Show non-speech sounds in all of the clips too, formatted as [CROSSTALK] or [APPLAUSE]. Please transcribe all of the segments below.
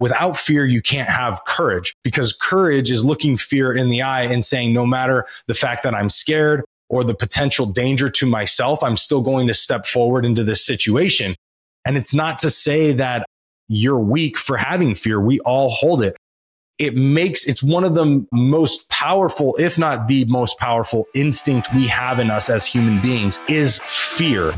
Without fear, you can't have courage because courage is looking fear in the eye and saying, no matter the fact that I'm scared or the potential danger to myself, I'm still going to step forward into this situation. And it's not to say that you're weak for having fear. We all hold it. It makes it's one of the most powerful, if not the most powerful instinct we have in us as human beings is fear.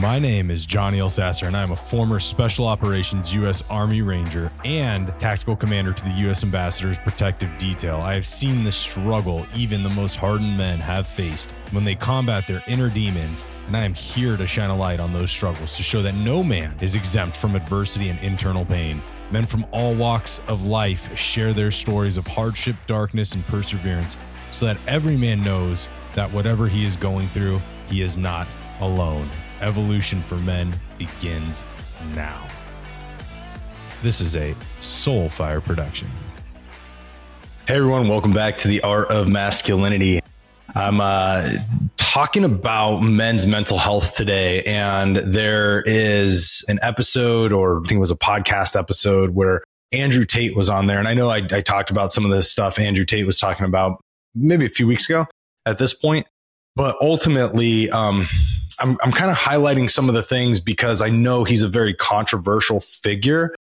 My name is Johnny Elsasser, and I'm a former Special Operations U.S. Army Ranger and Tactical Commander to the U.S. Ambassador's Protective Detail. I have seen the struggle even the most hardened men have faced when they combat their inner demons, and I am here to shine a light on those struggles to show that no man is exempt from adversity and internal pain. Men from all walks of life share their stories of hardship, darkness, and perseverance so that every man knows that whatever he is going through, he is not alone evolution for men begins now. This is a Soulfire production. Hey everyone, welcome back to the Art of Masculinity. I'm uh, talking about men's mental health today, and there is an episode, or I think it was a podcast episode, where Andrew Tate was on there. And I know I, I talked about some of the stuff Andrew Tate was talking about maybe a few weeks ago at this point, but ultimately, um, I'm, I'm kind of highlighting some of the things because I know he's a very controversial figure.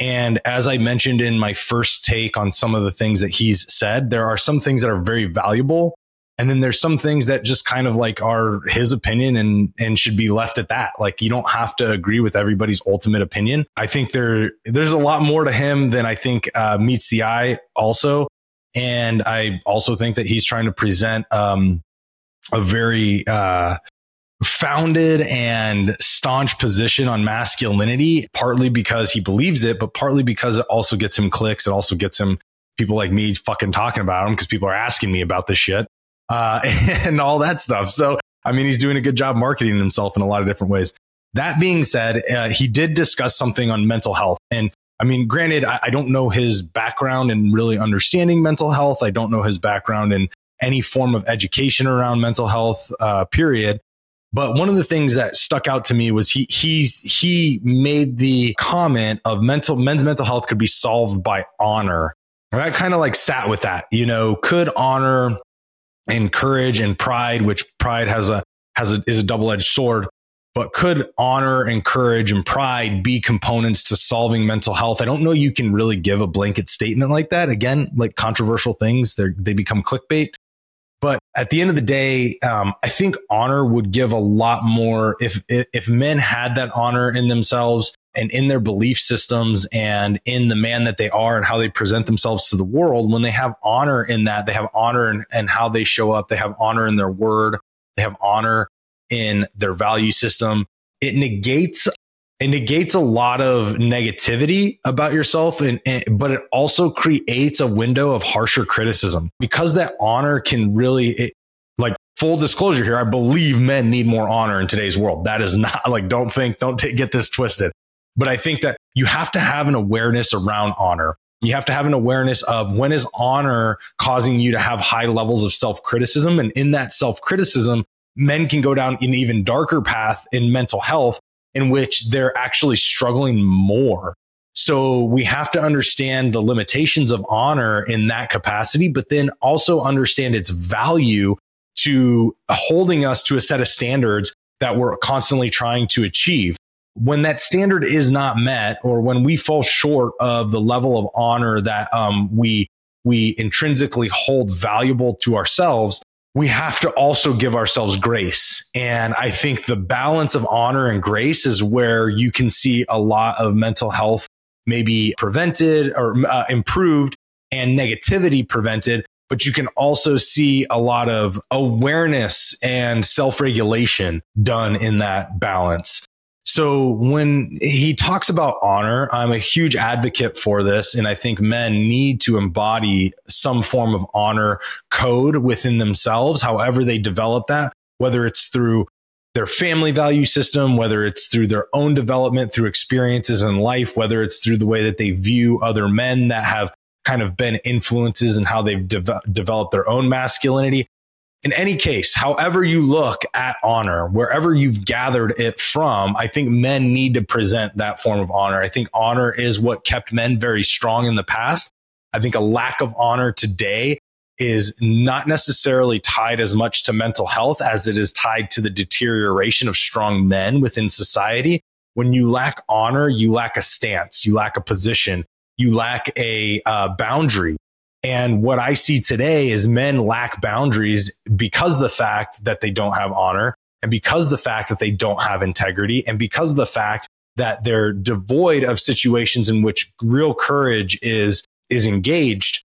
And as I mentioned in my first take on some of the things that he's said, there are some things that are very valuable. And then there's some things that just kind of like are his opinion and and should be left at that. Like you don't have to agree with everybody's ultimate opinion. I think there there's a lot more to him than I think uh, meets the eye. Also, and I also think that he's trying to present um, a very uh, founded and staunch position on masculinity, partly because he believes it, but partly because it also gets him clicks. It also gets him people like me fucking talking about him because people are asking me about this shit uh, [LAUGHS] and all that stuff. So, I mean, he's doing a good job marketing himself in a lot of different ways. That being said, uh, he did discuss something on mental health. And I mean, granted, I, I don't know his background in really understanding mental health. I don't know his background in any form of education around mental health, uh, period. But one of the things that stuck out to me was he he's he made the comment of mental men's mental health could be solved by honor. And I kind of like sat with that. You know, could honor and courage and pride, which pride has a has a is a double edged sword, but could honor and courage and pride be components to solving mental health? I don't know. You can really give a blanket statement like that. Again, like controversial things, they they become clickbait. But at the end of the day, um, I think honor would give a lot more if, if if men had that honor in themselves and in their belief systems and in the man that they are and how they present themselves to the world. When they have honor in that, they have honor in, in how they show up. They have honor in their word. They have honor in their value system. It negates it negates a lot of negativity about yourself and, and, but it also creates a window of harsher criticism. Because that honor can really it, like full disclosure here i believe men need more honor in today's world. That is not [LAUGHS] like don't think don't t- get this twisted. But i think that you have to have an awareness around honor. You have to have an awareness of when is honor causing you to have high levels of self-criticism. And in that self-criticism men can go down an even darker path in mental health in which they're actually struggling more. So we have to understand the limitations of honor in that capacity, but then also understand its value to holding us to a set of standards that we're constantly trying to achieve. When that standard is not met, or when we fall short of the level of honor that um, we we intrinsically hold valuable to ourselves, we have to also give ourselves grace. And I think the balance of honor and grace is where you can see a lot of mental health maybe prevented or uh, improved and negativity prevented. But you can also see a lot of awareness and self regulation done in that balance. So when he talks about honor, I'm a huge advocate for this. And I think men need to embody some form of honor code within themselves, however they develop that, whether it's through their family value system, whether it's through their own development, through experiences in life, whether it's through the way that they view other men that have kind of been influences and in how they've de- developed their own masculinity in any case, however you look at honor, wherever you've gathered it from, I think men need to present that form of honor. I think honor is what kept men very strong in the past. I think a lack of honor today is not necessarily tied as much to mental health as it is tied to the deterioration of strong men within society. When you lack honor, you lack a stance, you lack a position, you lack a uh, boundary. And what I see today is men lack boundaries because the fact that they don't have honor and because the fact that they don't have integrity and because of the fact that they're devoid of situations in which real courage is, is engaged.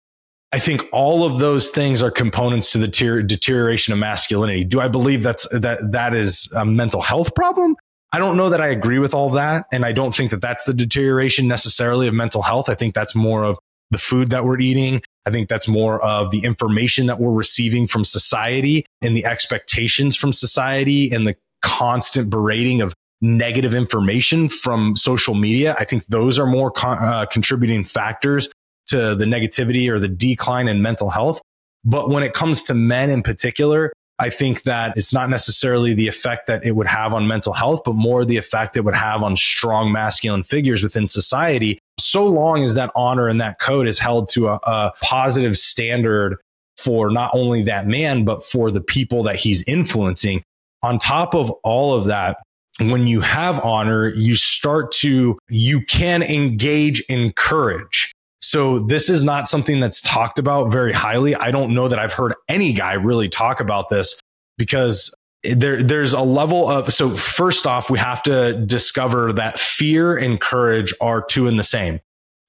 I think all of those things are components to the ter- deterioration of masculinity. Do I believe that's that that is a mental health problem? I don't know that I agree with all that, and I don't think that that's the deterioration necessarily of mental health. I think that's more of the food that we're eating. I think that's more of the information that we're receiving from society and the expectations from society and the constant berating of negative information from social media. I think those are more con- uh, contributing factors to the negativity or the decline in mental health. But when it comes to men in particular, I think that it's not necessarily the effect that it would have on mental health, but more the effect it would have on strong masculine figures within society. So long as that honor and that code is held to a, a positive standard for not only that man, but for the people that he's influencing. On top of all of that, when you have honor, you start to, you can engage in courage. So this is not something that's talked about very highly. I don't know that I've heard any guy really talk about this because there there's a level of so first off we have to discover that fear and courage are two in the same,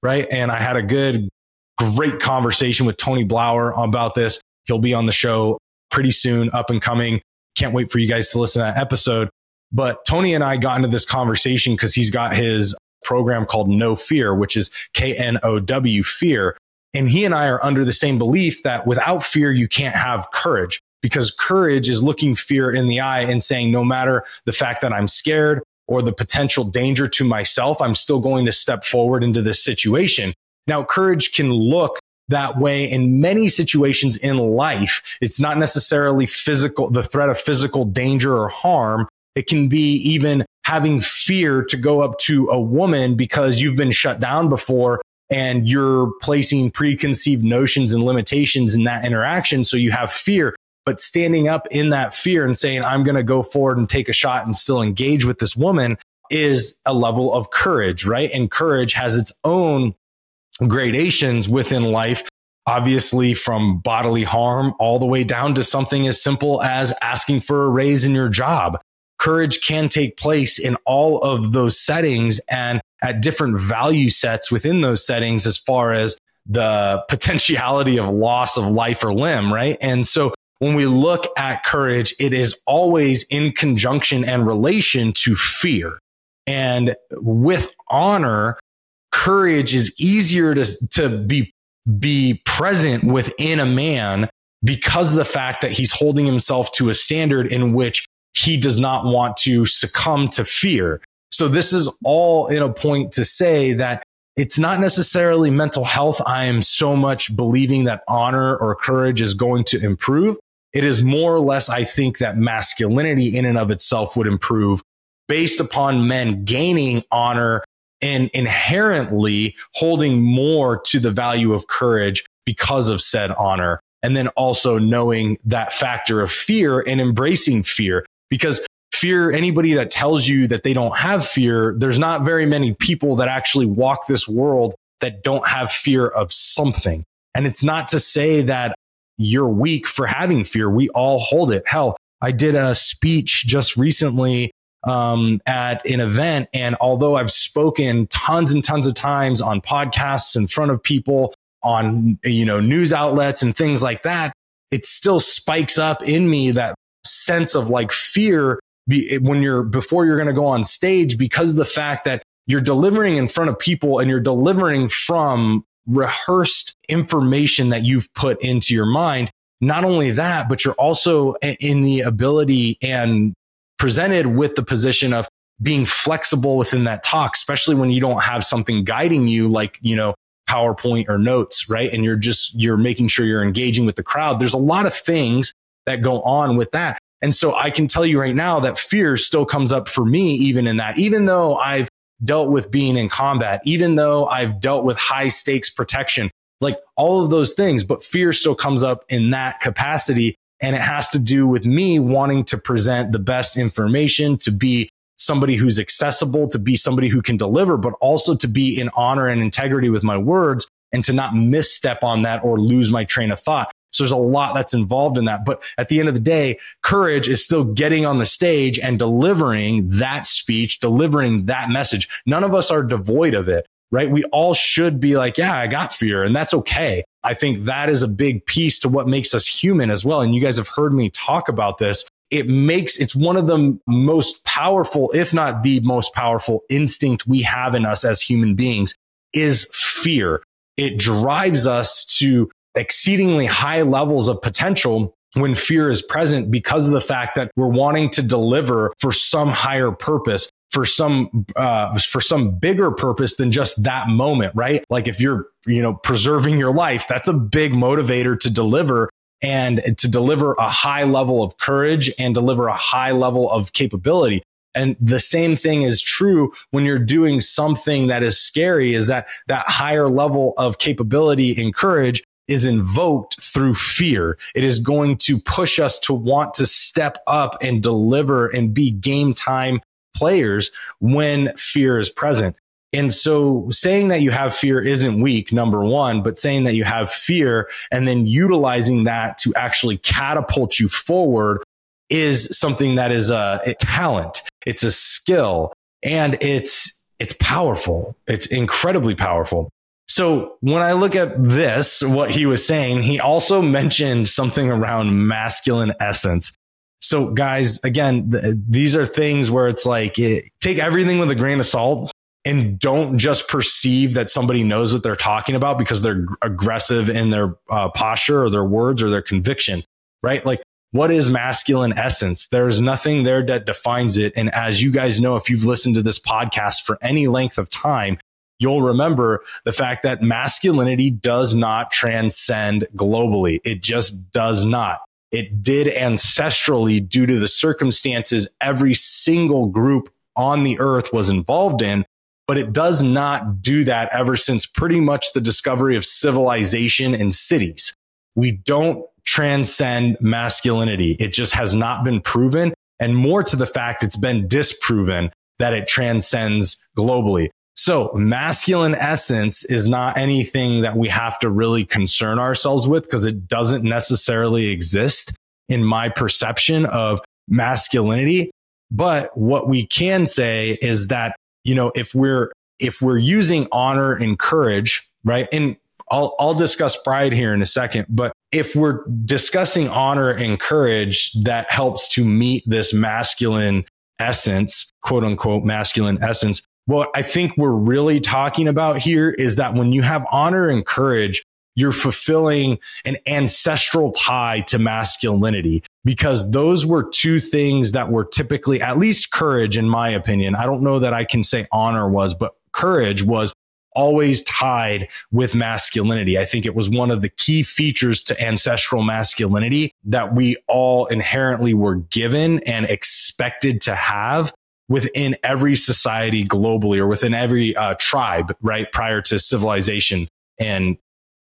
right? And I had a good great conversation with Tony Blauer about this. He'll be on the show pretty soon, up and coming. Can't wait for you guys to listen to that episode. But Tony and I got into this conversation because he's got his program called no Fear, which is K N O W fear. And he and I are under the same belief that without fear, you can't have courage because courage is looking fear in the eye and saying, no matter the fact that I'm scared or the potential danger to myself, I'm still going to step forward into this situation. Now, courage can look that way in many situations in life. It's not necessarily physical, the threat of physical danger or harm. It can be even having fear to go up to a woman because you've been shut down before and you're placing preconceived notions and limitations in that interaction. So you have fear, but standing up in that fear and saying, I'm going to go forward and take a shot and still engage with this woman is a level of courage, right? And courage has its own gradations within life. Obviously, from bodily harm all the way down to something as simple as asking for a raise in your job courage can take place in all of those settings and at different value sets within those settings as far as the [LAUGHS] potentiality of loss of life or limb, right? And so when we look at courage, it is always in conjunction and relation to fear. And with honor, courage is easier to, to be, be present within a man because of the fact that he's holding himself to a standard in which he does not want to succumb to fear. So this is all in a point to say that it's not necessarily mental health. I am so much believing that honor or courage is going to improve. It is more or less, I think that masculinity in and of itself would improve based upon men gaining honor and inherently holding more to the value of courage because of said honor. And then also knowing that factor of fear and embracing fear because fear, anybody that tells you that they don't have fear, there's not very many people that actually walk this world that don't have fear of something. And it's not to say that you're weak for having fear. We all hold it. Hell, I did a speech just recently um, at an event. And although I've spoken tons and tons of times on podcasts in front of people, on you know news outlets and things like that, it still spikes up in me that sense of like fear be, when you're before you're going to go on stage because of the fact that you're delivering in front of people and you're delivering from rehearsed information that you've put into your mind. Not only that, but you're also in the ability and presented with the position of being flexible within that talk, especially when you don't have something guiding you like, you know, PowerPoint or notes, right? And you're just, you're making sure you're engaging with the crowd. There's a lot of things that go on with that. And so I can tell you right now that fear still comes up for me, even in that, even though I've dealt with being in combat, even though I've dealt with high stakes protection, like all of those things, but fear still comes up in that capacity. And it has to do with me wanting to present the best information, to be somebody who's accessible, to be somebody who can deliver, but also to be in honor and integrity with my words and to not misstep on that or lose my train of thought. So there's a lot that's involved in that. But at the end of the day, courage is still getting on the stage and delivering that speech, delivering that message. None of us are devoid of it, right? We all should be like, yeah, I got fear and that's okay. I think that is a big piece to what makes us human as well. And you guys have heard me talk about this. It makes, it's one of the most powerful, if not the most powerful instinct we have in us as human beings is fear. It drives us to exceedingly high levels of potential when fear is present because of the fact that we're wanting to deliver for some higher purpose for some uh, for some bigger purpose than just that moment right? Like if you're you know preserving your life that's a big motivator to deliver and to deliver a high level of courage and deliver a high level of capability. And the same thing is true when you're doing something that is scary is that that higher level of capability and courage is invoked through fear. It is going to push us to want to step up and deliver and be game time players when fear is present. And so saying that you have fear isn't weak, number one, but saying that you have fear and then utilizing that to actually catapult you forward is something that is a, a talent. It's a skill and it's, it's powerful. It's incredibly powerful. So when I look at this, what he was saying, he also mentioned something around masculine essence. So guys, again, th- these are things where it's like it, take everything with a grain of salt and don't just perceive that somebody knows what they're talking about because they're aggressive in their uh, posture or their words or their conviction, right? Like what is masculine essence? There's nothing there that defines it. And as you guys know, if you've listened to this podcast for any length of time, you'll remember the fact that masculinity does not transcend globally. It just does not. It did ancestrally due to the circumstances every single group on the earth was involved in, but it does not do that ever since pretty much the discovery of civilization and cities. We don't transcend masculinity. It just has not been proven. And more to the fact, it's been disproven that it transcends globally. So masculine essence is not anything that we have to really concern ourselves with because it doesn't necessarily exist in my perception of masculinity. But what we can say is that, you know, if we're, if we're using honor and courage, right? And I'll, I'll discuss pride here in a second, but if we're discussing honor and courage that helps to meet this masculine essence, quote unquote, masculine essence, what I think we're really talking about here is that when you have honor and courage, you're fulfilling an ancestral tie to masculinity because those were two things that were typically, at least courage, in my opinion. I don't know that I can say honor was, but courage was always tied with masculinity. I think it was one of the key features to ancestral masculinity that we all inherently were given and expected to have within every society globally or within every uh, tribe, right? Prior to civilization. And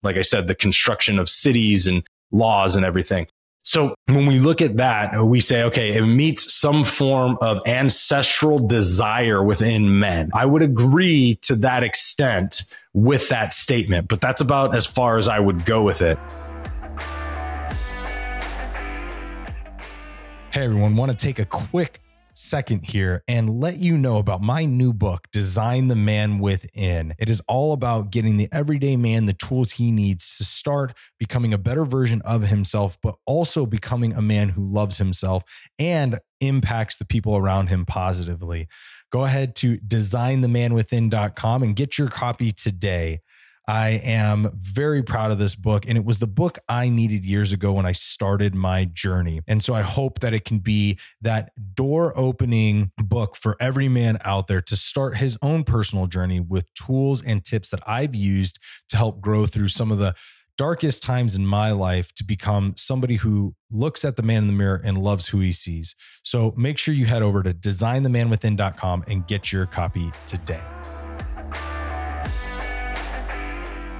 like I said, the construction of cities and laws and everything. So when we look at that, we say, okay, it meets some form of ancestral desire within men. I would agree to that extent with that statement, but that's about as far as I would go with it. Hey everyone, want to take a quick second here and let you know about my new book, Design the Man Within. It is all about getting the everyday man the tools he needs to start becoming a better version of himself, but also becoming a man who loves himself and impacts the people around him positively. Go ahead to designthemanwithin.com and get your copy today. I am very proud of this book. And it was the book I needed years ago when I started my journey. And so I hope that it can be that door opening book for every man out there to start his own personal journey with tools and tips that I've used to help grow through some of the darkest times in my life to become somebody who looks at the man in the mirror and loves who he sees. So make sure you head over to designthemanwithin.com and get your copy today.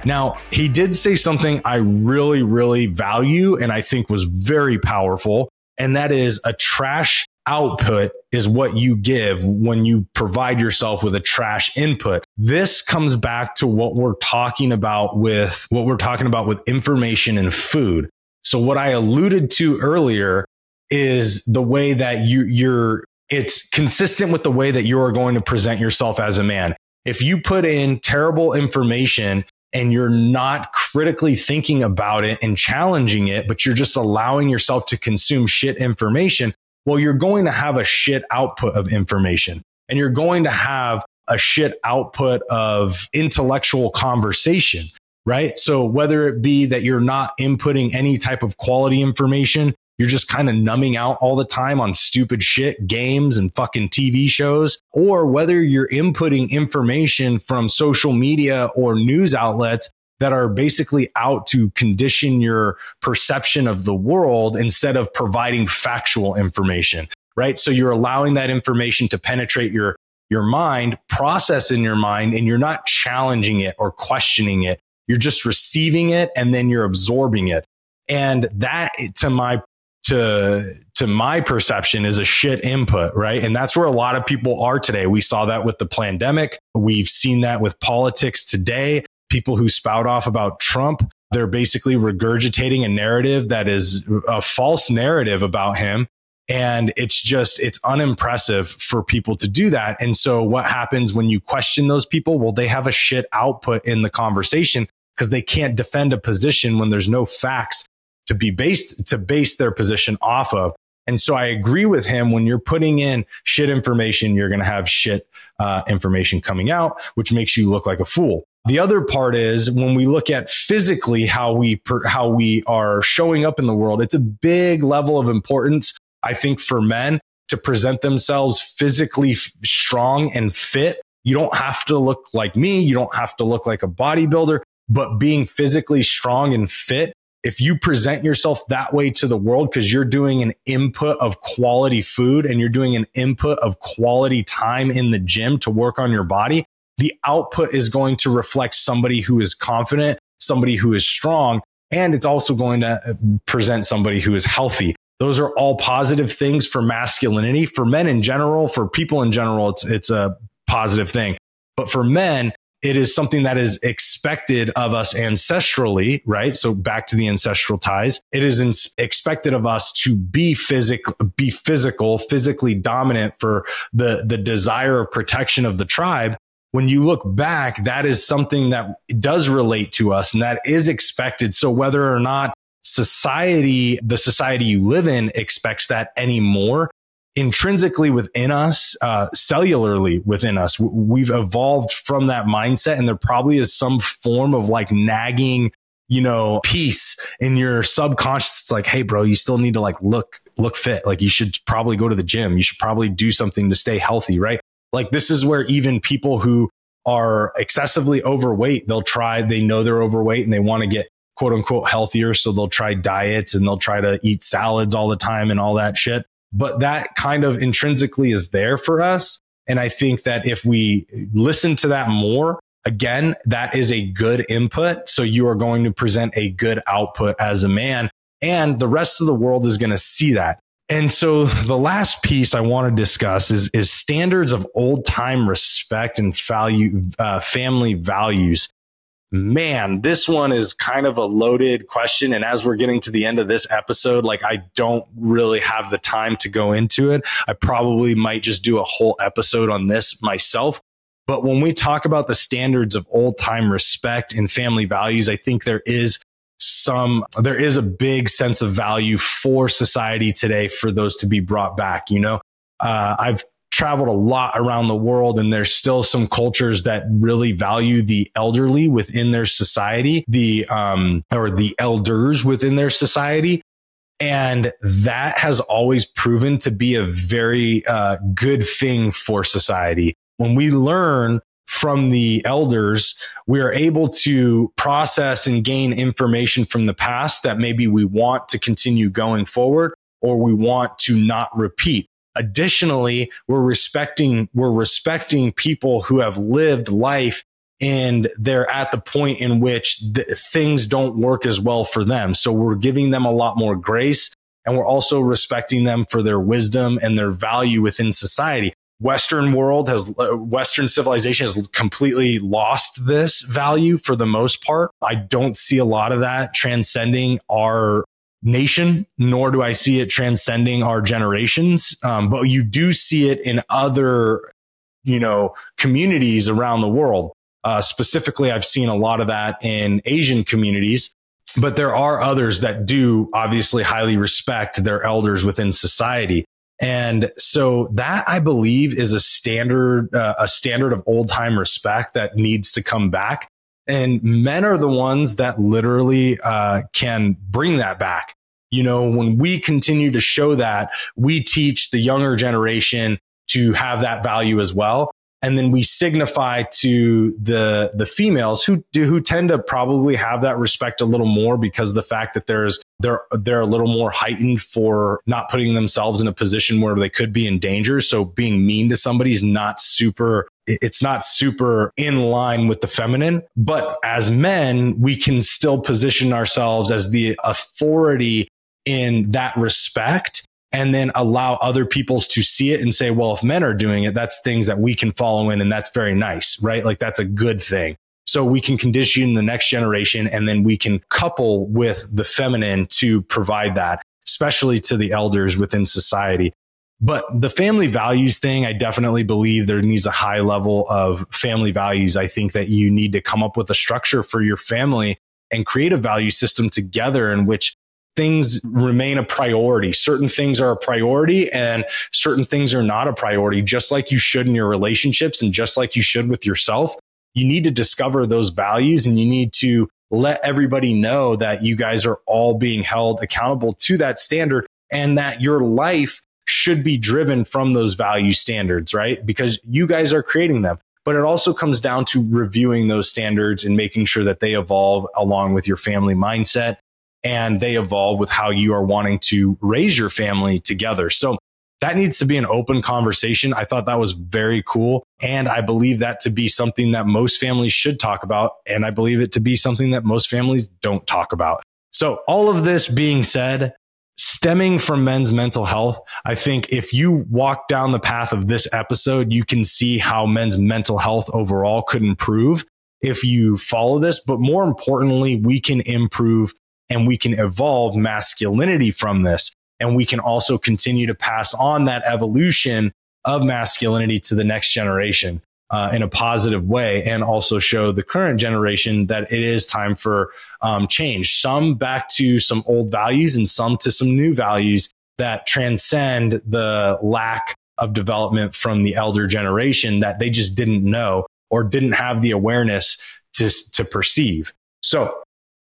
Now, he did say something I really, really value and I think was very powerful. And that is a trash output is what you give when you provide yourself with a trash input. This comes back to what we're talking about with what we're talking about with information and food. So what I alluded to earlier is the way that you you're it's consistent with the way that you are going to present yourself as a man. If you put in terrible information and you're not critically thinking about it and challenging it, but you're just allowing yourself to consume shit information, well, you're going to have a shit output of information and you're going to have a shit output of intellectual conversation, right? So whether it be that you're not inputting any type of quality information, you're just kind of numbing out all the time on stupid shit, games and fucking TV shows, or whether you're inputting information from social media or news outlets that are basically out to condition your perception of the world instead of providing factual information, right? So you're allowing that information to penetrate your, your mind, process in your mind, and you're not challenging it or questioning it. You're just receiving it and then you're absorbing it. And that to my to to my perception is a shit input, right? And that's where a lot of people are today. We saw that with the pandemic. We've seen that with politics today people who spout off about Trump. They're basically regurgitating a narrative that is a false narrative about him. And it's just, it's unimpressive for people to do that. And so what happens when you question those people? Well, they have a shit output in the conversation because they can't defend a position when there's no facts to be based, to base their position off of. And so I agree with him when you're putting in shit information, you're going to have shit uh, information coming out, which makes you look like a fool. The other part is when we look at physically how we per, how we are showing up in the world, it's a big level of importance I think for men to present themselves physically f- strong and fit. You don't have to look like me, you don't have to look like a bodybuilder, but being physically strong and fit if you present yourself that way to the world because you're doing an input of quality food and you're doing an input of quality time in the gym to work on your body, the output is going to reflect somebody who is confident, somebody who is strong, and it's also going to uh, present somebody who is healthy. Those are all positive things for masculinity. For men in general, for people in general, it's, it's a positive thing. But for men, it is something that is expected of us ancestrally, right? So back to the ancestral ties. It is in- expected of us to be physical, be physical, physically dominant for the, the desire of protection of the tribe when you look back, that is something that does relate to us and that is expected. So whether or not society, the society you live in expects that anymore, intrinsically within us, uh, cellularly within us, we've evolved from that mindset. And there probably is some form of like nagging, you know, piece in your subconscious. It's like, Hey, bro, you still need to like look, look fit. Like you should probably go to the gym. You should probably do something to stay healthy. Right. Like this is where even people who are excessively overweight, they'll try, they know they're overweight and they want to get quote unquote healthier. So they'll try diets and they'll try to eat salads all the time and all that shit. But that kind of intrinsically is there for us. And I think that if we listen to that more, again, that is a good input. So you are going to present a good output as a man. And the rest of the world is going to see that. And so the last piece I want to discuss is, is standards of old time respect and value, uh, family values. Man, this one is kind of a loaded question. And as we're getting to the end of this episode, like I don't really have the time to go into it. I probably might just do a whole episode on this myself. But when we talk about the standards of old time respect and family values, I think there is some there is a big sense of value for society today for those to be brought back you know uh, i've traveled a lot around the world and there's still some cultures that really value the elderly within their society the um or the elders within their society and that has always proven to be a very uh, good thing for society when we learn from the elders, we are able to process and gain information from the past that maybe we want to continue going forward or we want to not repeat. Additionally, we're respecting, we're respecting people who have lived life and they're at the point in which the, things don't work as well for them. So we're giving them a lot more grace and we're also respecting them for their wisdom and their value within society. Western world has uh, Western civilization has completely lost this value for the most part. I don't see a lot of that transcending our nation, nor do I see it transcending our generations. Um, but you do see it in other, you know, communities around the world. Uh, specifically, I've seen a lot of that in Asian communities, but there are others that do obviously highly respect their elders within society. And so that I believe is a standard, uh, a standard of old time respect that needs to come back. And men are the ones that literally uh, can bring that back. You know, when we continue to show that, we teach the younger generation to have that value as well and then we signify to the the females who do, who tend to probably have that respect a little more because the fact that there's they're they're a little more heightened for not putting themselves in a position where they could be in danger so being mean to somebody is not super it's not super in line with the feminine but as men we can still position ourselves as the authority in that respect and then allow other peoples to see it and say, well, if men are doing it, that's things that we can follow in. And that's very nice, right? Like that's a good thing. So we can condition the next generation and then we can couple with the feminine to provide that, especially to the elders within society. But the family values thing, I definitely believe there needs a high level of family values. I think that you need to come up with a structure for your family and create a value system together in which things remain a priority. Certain things are a priority and certain things are not a priority, just like you should in your relationships and just like you should with yourself. You need to discover those values and you need to let everybody know that you guys are all being held accountable to that standard and that your life should be driven from those value standards, right? Because you guys are creating them. But it also comes down to reviewing those standards and making sure that they evolve along with your family mindset and they evolve with how you are wanting to raise your family together. So that needs to be an open conversation. I thought that was very cool. And I believe that to be something that most families should talk about. And I believe it to be something that most families don't talk about. So all of this being said, stemming from men's mental health, I think if you walk down the path of this episode, you can see how men's mental health overall could improve if you follow this. But more importantly, we can improve and we can evolve masculinity from this. And we can also continue to pass on that evolution of masculinity to the next generation uh, in a positive way and also show the current generation that it is time for um, change. Some back to some old values and some to some new values that transcend the lack of development from the elder generation that they just didn't know or didn't have the awareness to, to perceive. So,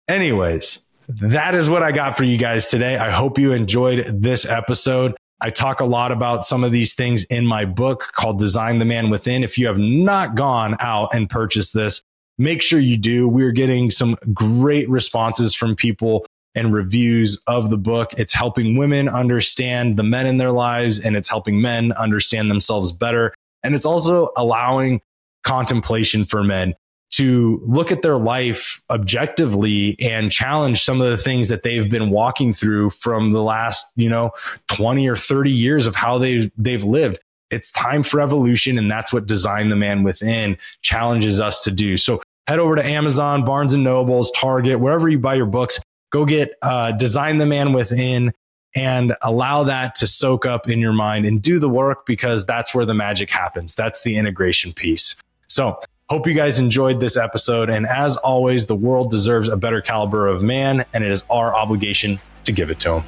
anyways, that is what I got for you guys today. I hope you enjoyed this episode. I talk a lot about some of these things in my book called Design the Man Within. If you have not gone out and purchased this, make sure you do. We're getting some great responses from people and reviews of the book. It's helping women understand the men in their lives and it's helping men understand themselves better. And it's also allowing contemplation for men to look at their life objectively and challenge some of the things that they've been walking through from the last, you know, 20 or 30 years of how they they've lived. It's time for evolution and that's what Design the Man Within challenges us to do. So head over to Amazon, Barnes and Nobles, Target, wherever you buy your books, go get uh, Design the Man Within and allow that to soak up in your mind and do the work because that's where the magic happens. That's the integration piece. So Hope you guys enjoyed this episode. And as always, the world deserves a better caliber of man, and it is our obligation to give it to them.